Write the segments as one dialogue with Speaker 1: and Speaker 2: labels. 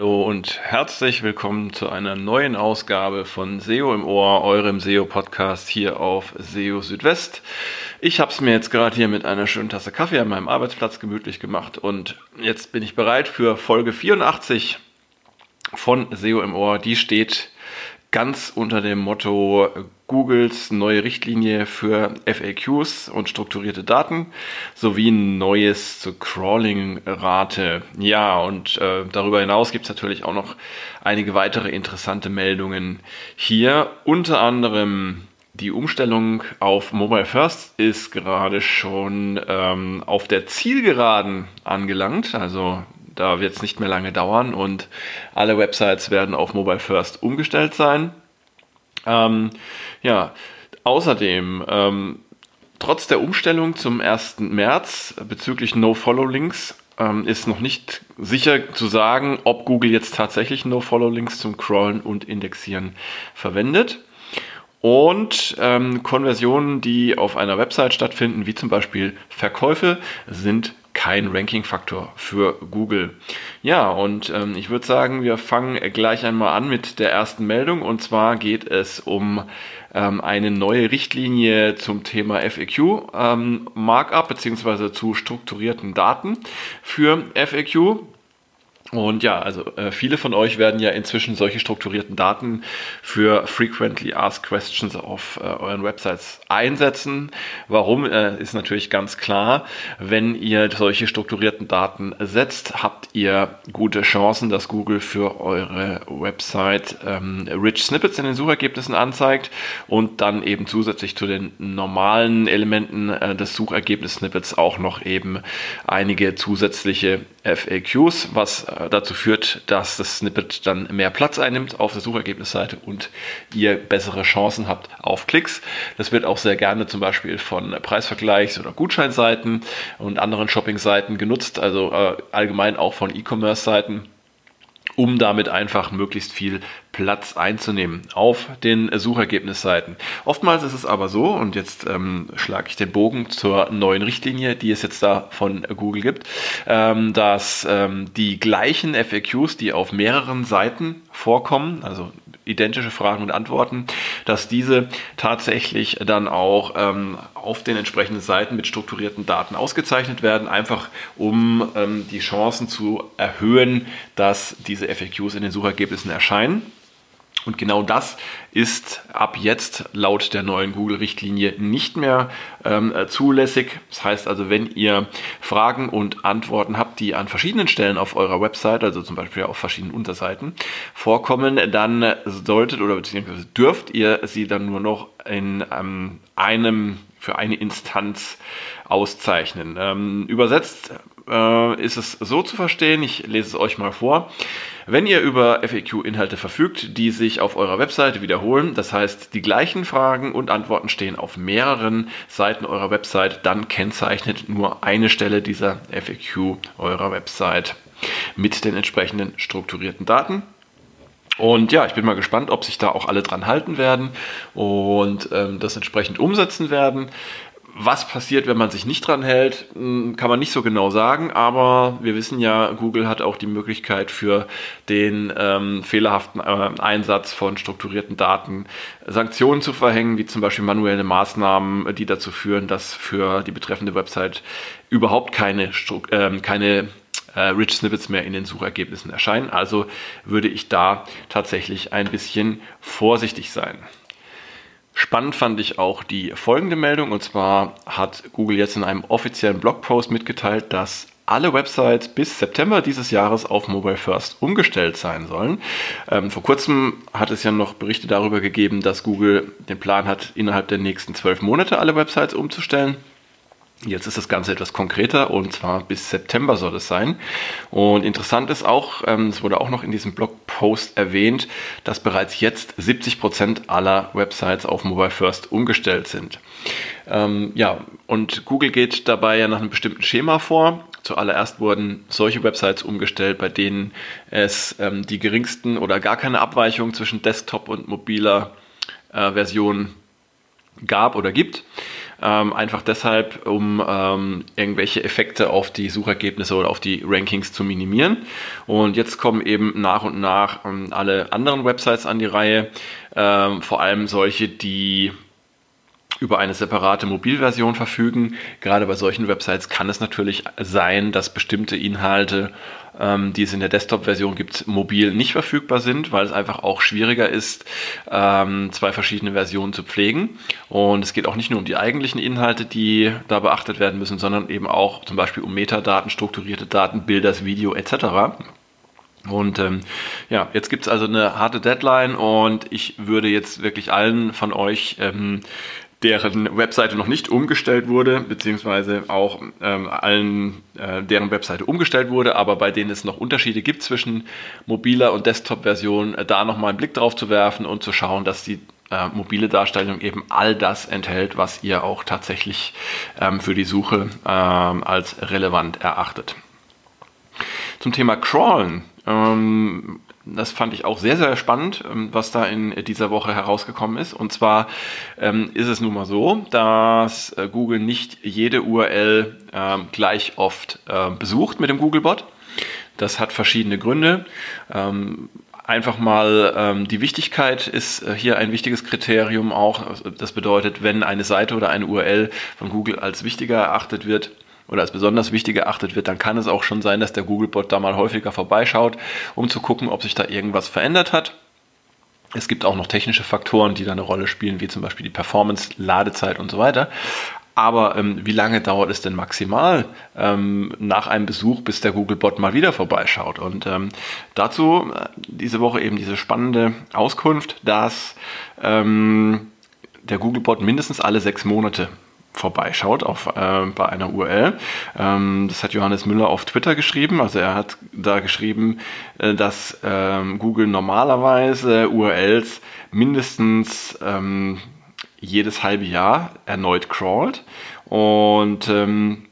Speaker 1: Hallo und herzlich willkommen zu einer neuen Ausgabe von SEO im Ohr, eurem SEO-Podcast hier auf SEO Südwest. Ich habe es mir jetzt gerade hier mit einer schönen Tasse Kaffee an meinem Arbeitsplatz gemütlich gemacht und jetzt bin ich bereit für Folge 84 von SEO im Ohr. Die steht ganz unter dem Motto Googles neue Richtlinie für FAQs und strukturierte Daten sowie neues zur Crawling-Rate. Ja, und äh, darüber hinaus gibt es natürlich auch noch einige weitere interessante Meldungen hier. Unter anderem die Umstellung auf Mobile First ist gerade schon ähm, auf der Zielgeraden angelangt. Also da wird es nicht mehr lange dauern und alle Websites werden auf Mobile First umgestellt sein. Ähm, ja, außerdem, ähm, trotz der Umstellung zum 1. März bezüglich No-Follow-Links ähm, ist noch nicht sicher zu sagen, ob Google jetzt tatsächlich No-Follow-Links zum Crawlen und Indexieren verwendet. Und ähm, Konversionen, die auf einer Website stattfinden, wie zum Beispiel Verkäufe, sind kein Ranking-Faktor für Google. Ja, und ähm, ich würde sagen, wir fangen gleich einmal an mit der ersten Meldung. Und zwar geht es um ähm, eine neue Richtlinie zum Thema FAQ ähm, beziehungsweise zu strukturierten Daten für FAQ. Und ja, also äh, viele von euch werden ja inzwischen solche strukturierten Daten für Frequently Asked Questions auf äh, euren Websites einsetzen. Warum äh, ist natürlich ganz klar. Wenn ihr solche strukturierten Daten setzt, habt ihr gute Chancen, dass Google für eure Website ähm, Rich Snippets in den Suchergebnissen anzeigt und dann eben zusätzlich zu den normalen Elementen äh, des Suchergebnis-Snippets auch noch eben einige zusätzliche FAQs, was äh, dazu führt, dass das Snippet dann mehr Platz einnimmt auf der Suchergebnisseite und ihr bessere Chancen habt auf Klicks. Das wird auch sehr gerne zum Beispiel von Preisvergleichs- oder Gutscheinseiten und anderen Shopping-Seiten genutzt, also äh, allgemein auch von E-Commerce-Seiten um damit einfach möglichst viel Platz einzunehmen auf den Suchergebnisseiten. Oftmals ist es aber so, und jetzt ähm, schlage ich den Bogen zur neuen Richtlinie, die es jetzt da von Google gibt, ähm, dass ähm, die gleichen FAQs, die auf mehreren Seiten vorkommen, also identische Fragen und Antworten, dass diese tatsächlich dann auch ähm, auf den entsprechenden Seiten mit strukturierten Daten ausgezeichnet werden, einfach um ähm, die Chancen zu erhöhen, dass diese FAQs in den Suchergebnissen erscheinen. Und genau das ist ab jetzt laut der neuen Google-Richtlinie nicht mehr ähm, zulässig. Das heißt also, wenn ihr Fragen und Antworten habt, die an verschiedenen Stellen auf eurer Website, also zum Beispiel auf verschiedenen Unterseiten, vorkommen, dann solltet oder beziehungsweise dürft ihr sie dann nur noch in ähm, einem für eine Instanz auszeichnen. Ähm, übersetzt äh, ist es so zu verstehen, ich lese es euch mal vor. Wenn ihr über FAQ-Inhalte verfügt, die sich auf eurer Webseite wiederholen, das heißt die gleichen Fragen und Antworten stehen auf mehreren Seiten eurer Website, dann kennzeichnet nur eine Stelle dieser FAQ eurer Website mit den entsprechenden strukturierten Daten. Und ja, ich bin mal gespannt, ob sich da auch alle dran halten werden und ähm, das entsprechend umsetzen werden. Was passiert, wenn man sich nicht dran hält, hm, kann man nicht so genau sagen, aber wir wissen ja, Google hat auch die Möglichkeit für den ähm, fehlerhaften äh, Einsatz von strukturierten Daten Sanktionen zu verhängen, wie zum Beispiel manuelle Maßnahmen, die dazu führen, dass für die betreffende Website überhaupt keine, äh, keine äh, Rich Snippets mehr in den Suchergebnissen erscheinen. Also würde ich da tatsächlich ein bisschen vorsichtig sein. Spannend fand ich auch die folgende Meldung und zwar hat Google jetzt in einem offiziellen Blogpost mitgeteilt, dass alle Websites bis September dieses Jahres auf Mobile First umgestellt sein sollen. Ähm, vor kurzem hat es ja noch Berichte darüber gegeben, dass Google den Plan hat, innerhalb der nächsten zwölf Monate alle Websites umzustellen. Jetzt ist das Ganze etwas konkreter und zwar bis September soll es sein. Und interessant ist auch, ähm, es wurde auch noch in diesem Blogpost erwähnt, dass bereits jetzt 70 Prozent aller Websites auf Mobile First umgestellt sind. Ähm, ja, und Google geht dabei ja nach einem bestimmten Schema vor. Zuallererst wurden solche Websites umgestellt, bei denen es ähm, die geringsten oder gar keine Abweichung zwischen Desktop und mobiler äh, Version gab oder gibt. Ähm, einfach deshalb, um ähm, irgendwelche Effekte auf die Suchergebnisse oder auf die Rankings zu minimieren. Und jetzt kommen eben nach und nach ähm, alle anderen Websites an die Reihe, ähm, vor allem solche, die über eine separate Mobilversion verfügen. Gerade bei solchen Websites kann es natürlich sein, dass bestimmte Inhalte, ähm, die es in der Desktop-Version gibt, mobil nicht verfügbar sind, weil es einfach auch schwieriger ist, ähm, zwei verschiedene Versionen zu pflegen. Und es geht auch nicht nur um die eigentlichen Inhalte, die da beachtet werden müssen, sondern eben auch zum Beispiel um Metadaten, strukturierte Daten, Bilder, Video etc. Und ähm, ja, jetzt gibt es also eine harte Deadline und ich würde jetzt wirklich allen von euch ähm, deren Webseite noch nicht umgestellt wurde, beziehungsweise auch ähm, allen, äh, deren Webseite umgestellt wurde, aber bei denen es noch Unterschiede gibt zwischen mobiler und Desktop-Version, äh, da nochmal einen Blick drauf zu werfen und zu schauen, dass die äh, mobile Darstellung eben all das enthält, was ihr auch tatsächlich ähm, für die Suche ähm, als relevant erachtet. Zum Thema Crawlen. Ähm, das fand ich auch sehr, sehr spannend, ähm, was da in dieser Woche herausgekommen ist. Und zwar ähm, ist es nun mal so, dass äh, Google nicht jede URL ähm, gleich oft äh, besucht mit dem Googlebot. Das hat verschiedene Gründe. Ähm, einfach mal ähm, die Wichtigkeit ist äh, hier ein wichtiges Kriterium auch. Das bedeutet, wenn eine Seite oder eine URL von Google als wichtiger erachtet wird, oder als besonders wichtig erachtet wird, dann kann es auch schon sein, dass der Googlebot da mal häufiger vorbeischaut, um zu gucken, ob sich da irgendwas verändert hat. Es gibt auch noch technische Faktoren, die da eine Rolle spielen, wie zum Beispiel die Performance, Ladezeit und so weiter. Aber ähm, wie lange dauert es denn maximal ähm, nach einem Besuch, bis der Googlebot mal wieder vorbeischaut? Und ähm, dazu äh, diese Woche eben diese spannende Auskunft, dass ähm, der Googlebot mindestens alle sechs Monate vorbeischaut auf, äh, bei einer URL. Ähm, das hat Johannes Müller auf Twitter geschrieben. Also er hat da geschrieben, äh, dass ähm, Google normalerweise URLs mindestens ähm, jedes halbe Jahr erneut crawlt. Und ähm,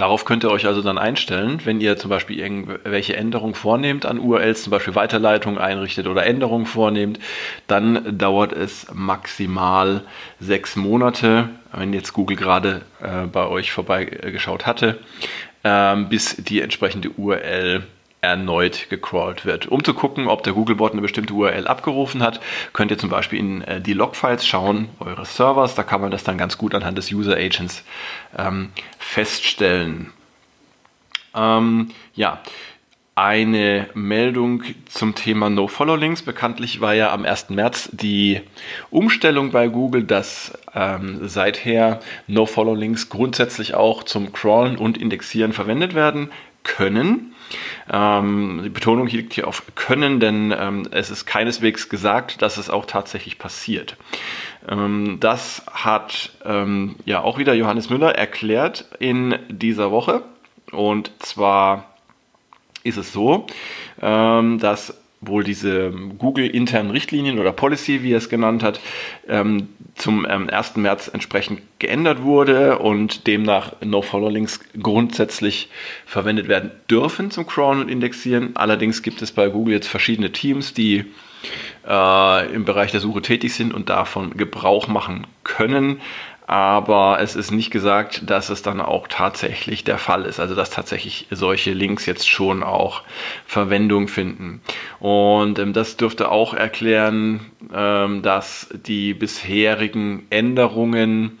Speaker 1: Darauf könnt ihr euch also dann einstellen, wenn ihr zum Beispiel irgendwelche Änderungen vornehmt an URLs, zum Beispiel Weiterleitungen einrichtet oder Änderungen vornehmt, dann dauert es maximal sechs Monate, wenn jetzt Google gerade äh, bei euch vorbeigeschaut hatte, äh, bis die entsprechende URL erneut gecrawlt wird. Um zu gucken, ob der Googlebot eine bestimmte URL abgerufen hat, könnt ihr zum Beispiel in äh, die Logfiles schauen, eures Servers. Da kann man das dann ganz gut anhand des User Agents ähm, feststellen. Ähm, ja, eine Meldung zum Thema No-Follow-Links. Bekanntlich war ja am 1. März die Umstellung bei Google, dass ähm, seither No-Follow-Links grundsätzlich auch zum Crawlen und Indexieren verwendet werden können. Ähm, die Betonung liegt hier auf können, denn ähm, es ist keineswegs gesagt, dass es auch tatsächlich passiert. Ähm, das hat ähm, ja auch wieder Johannes Müller erklärt in dieser Woche. Und zwar ist es so, ähm, dass wohl diese Google-internen Richtlinien oder Policy, wie er es genannt hat, ähm, zum 1. Ähm, März entsprechend geändert wurde und demnach No-Follow-Links grundsätzlich verwendet werden dürfen zum Crawlen und Indexieren. Allerdings gibt es bei Google jetzt verschiedene Teams, die äh, im Bereich der Suche tätig sind und davon Gebrauch machen können aber es ist nicht gesagt, dass es dann auch tatsächlich der Fall ist. Also dass tatsächlich solche Links jetzt schon auch Verwendung finden. Und ähm, das dürfte auch erklären, ähm, dass die bisherigen Änderungen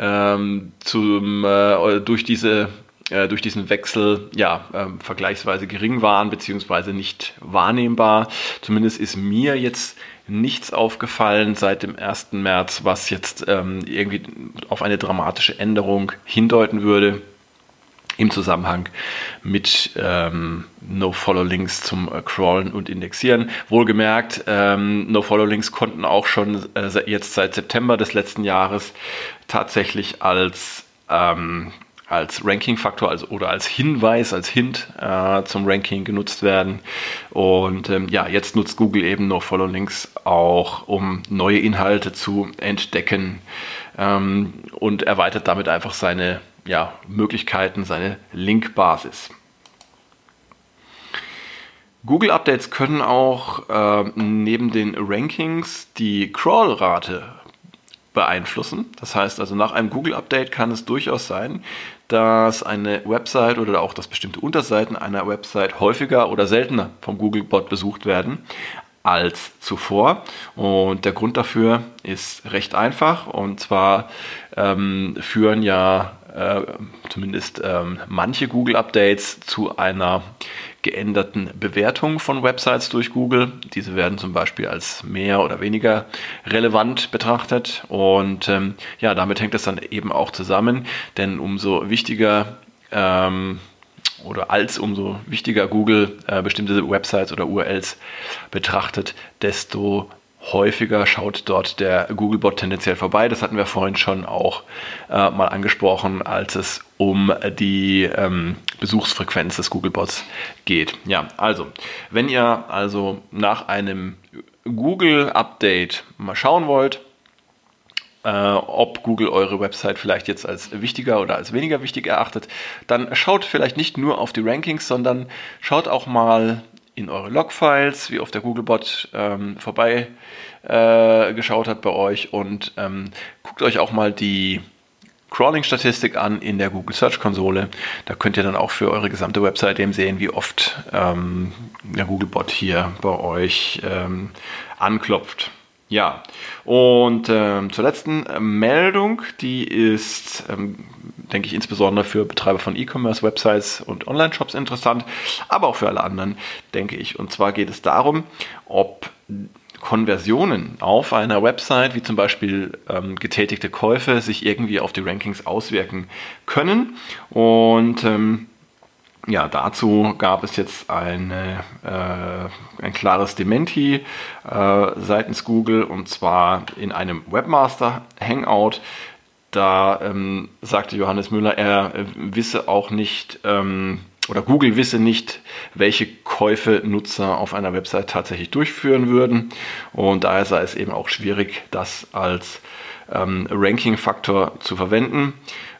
Speaker 1: ähm, zum, äh, durch diese äh, durch diesen Wechsel ja äh, vergleichsweise gering waren beziehungsweise nicht wahrnehmbar. Zumindest ist mir jetzt nichts aufgefallen seit dem 1. März, was jetzt ähm, irgendwie auf eine dramatische Änderung hindeuten würde im Zusammenhang mit ähm, No-Follow-Links zum äh, Crawlen und Indexieren. Wohlgemerkt, ähm, No-Follow-Links konnten auch schon äh, jetzt seit September des letzten Jahres tatsächlich als ähm, als Ranking-Faktor also, oder als Hinweis, als Hint äh, zum Ranking genutzt werden. Und ähm, ja, jetzt nutzt Google eben noch Follow Links auch, um neue Inhalte zu entdecken ähm, und erweitert damit einfach seine ja, Möglichkeiten, seine Linkbasis. Google Updates können auch äh, neben den Rankings die Crawl-Rate beeinflussen. Das heißt also, nach einem Google-Update kann es durchaus sein, dass eine Website oder auch dass bestimmte Unterseiten einer Website häufiger oder seltener vom Google-Bot besucht werden als zuvor. Und der Grund dafür ist recht einfach. Und zwar ähm, führen ja äh, zumindest ähm, manche Google-Updates zu einer geänderten Bewertung von Websites durch Google. Diese werden zum Beispiel als mehr oder weniger relevant betrachtet. Und ähm, ja, damit hängt es dann eben auch zusammen, denn umso wichtiger ähm, oder als umso wichtiger Google äh, bestimmte Websites oder URLs betrachtet, desto häufiger schaut dort der Googlebot tendenziell vorbei. Das hatten wir vorhin schon auch äh, mal angesprochen, als es um die ähm, Besuchsfrequenz des Googlebots geht. Ja, also, wenn ihr also nach einem Google-Update mal schauen wollt, äh, ob Google eure Website vielleicht jetzt als wichtiger oder als weniger wichtig erachtet, dann schaut vielleicht nicht nur auf die Rankings, sondern schaut auch mal in eure Logfiles, wie oft der Googlebot ähm, vorbei äh, geschaut hat bei euch und ähm, guckt euch auch mal die Crawling-Statistik an in der Google Search Konsole. Da könnt ihr dann auch für eure gesamte Website eben sehen, wie oft ähm, der Googlebot hier bei euch ähm, anklopft. Ja, und ähm, zur letzten äh, Meldung, die ist, ähm, denke ich, insbesondere für Betreiber von E-Commerce-Websites und Online-Shops interessant, aber auch für alle anderen, denke ich. Und zwar geht es darum, ob Konversionen auf einer Website, wie zum Beispiel ähm, getätigte Käufe, sich irgendwie auf die Rankings auswirken können. Und ähm, ja, dazu gab es jetzt eine, äh, ein klares Dementi äh, seitens Google und zwar in einem Webmaster Hangout. Da ähm, sagte Johannes Müller, er äh, wisse auch nicht, ähm, oder Google wisse nicht, welche Käufe Nutzer auf einer Website tatsächlich durchführen würden. Und daher sei es eben auch schwierig, das als ähm, Ranking-Faktor zu verwenden.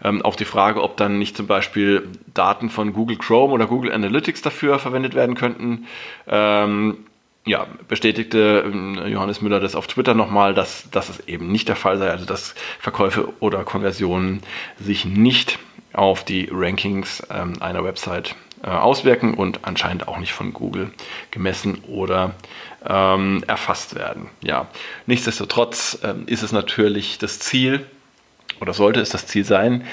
Speaker 1: Ähm, auf die Frage, ob dann nicht zum Beispiel Daten von Google Chrome oder Google Analytics dafür verwendet werden könnten, ähm, ja, bestätigte ähm, Johannes Müller das auf Twitter nochmal, dass, dass es eben nicht der Fall sei, also dass Verkäufe oder Konversionen sich nicht auf die Rankings ähm, einer Website äh, auswirken und anscheinend auch nicht von Google gemessen oder ähm, erfasst werden. Ja, nichtsdestotrotz ähm, ist es natürlich das Ziel oder sollte es das Ziel sein,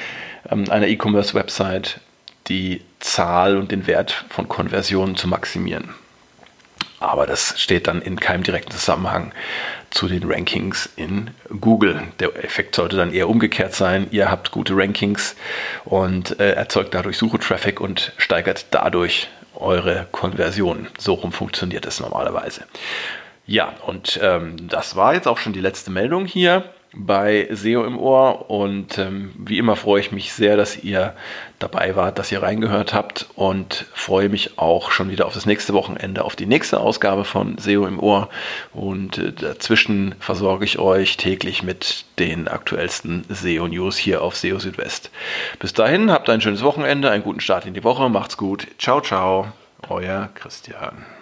Speaker 1: ähm, einer E-Commerce-Website die Zahl und den Wert von Konversionen zu maximieren. Aber das steht dann in keinem direkten Zusammenhang zu den Rankings in Google. Der Effekt sollte dann eher umgekehrt sein. Ihr habt gute Rankings und äh, erzeugt dadurch Suche-Traffic und steigert dadurch eure Konversion. So rum funktioniert es normalerweise. Ja, und ähm, das war jetzt auch schon die letzte Meldung hier bei SEO im Ohr. Und ähm, wie immer freue ich mich sehr, dass ihr dabei wart, dass ihr reingehört habt. Und freue mich auch schon wieder auf das nächste Wochenende, auf die nächste Ausgabe von SEO im Ohr. Und äh, dazwischen versorge ich euch täglich mit den aktuellsten SEO News hier auf SEO Südwest. Bis dahin habt ein schönes Wochenende, einen guten Start in die Woche, macht's gut, ciao ciao, euer Christian.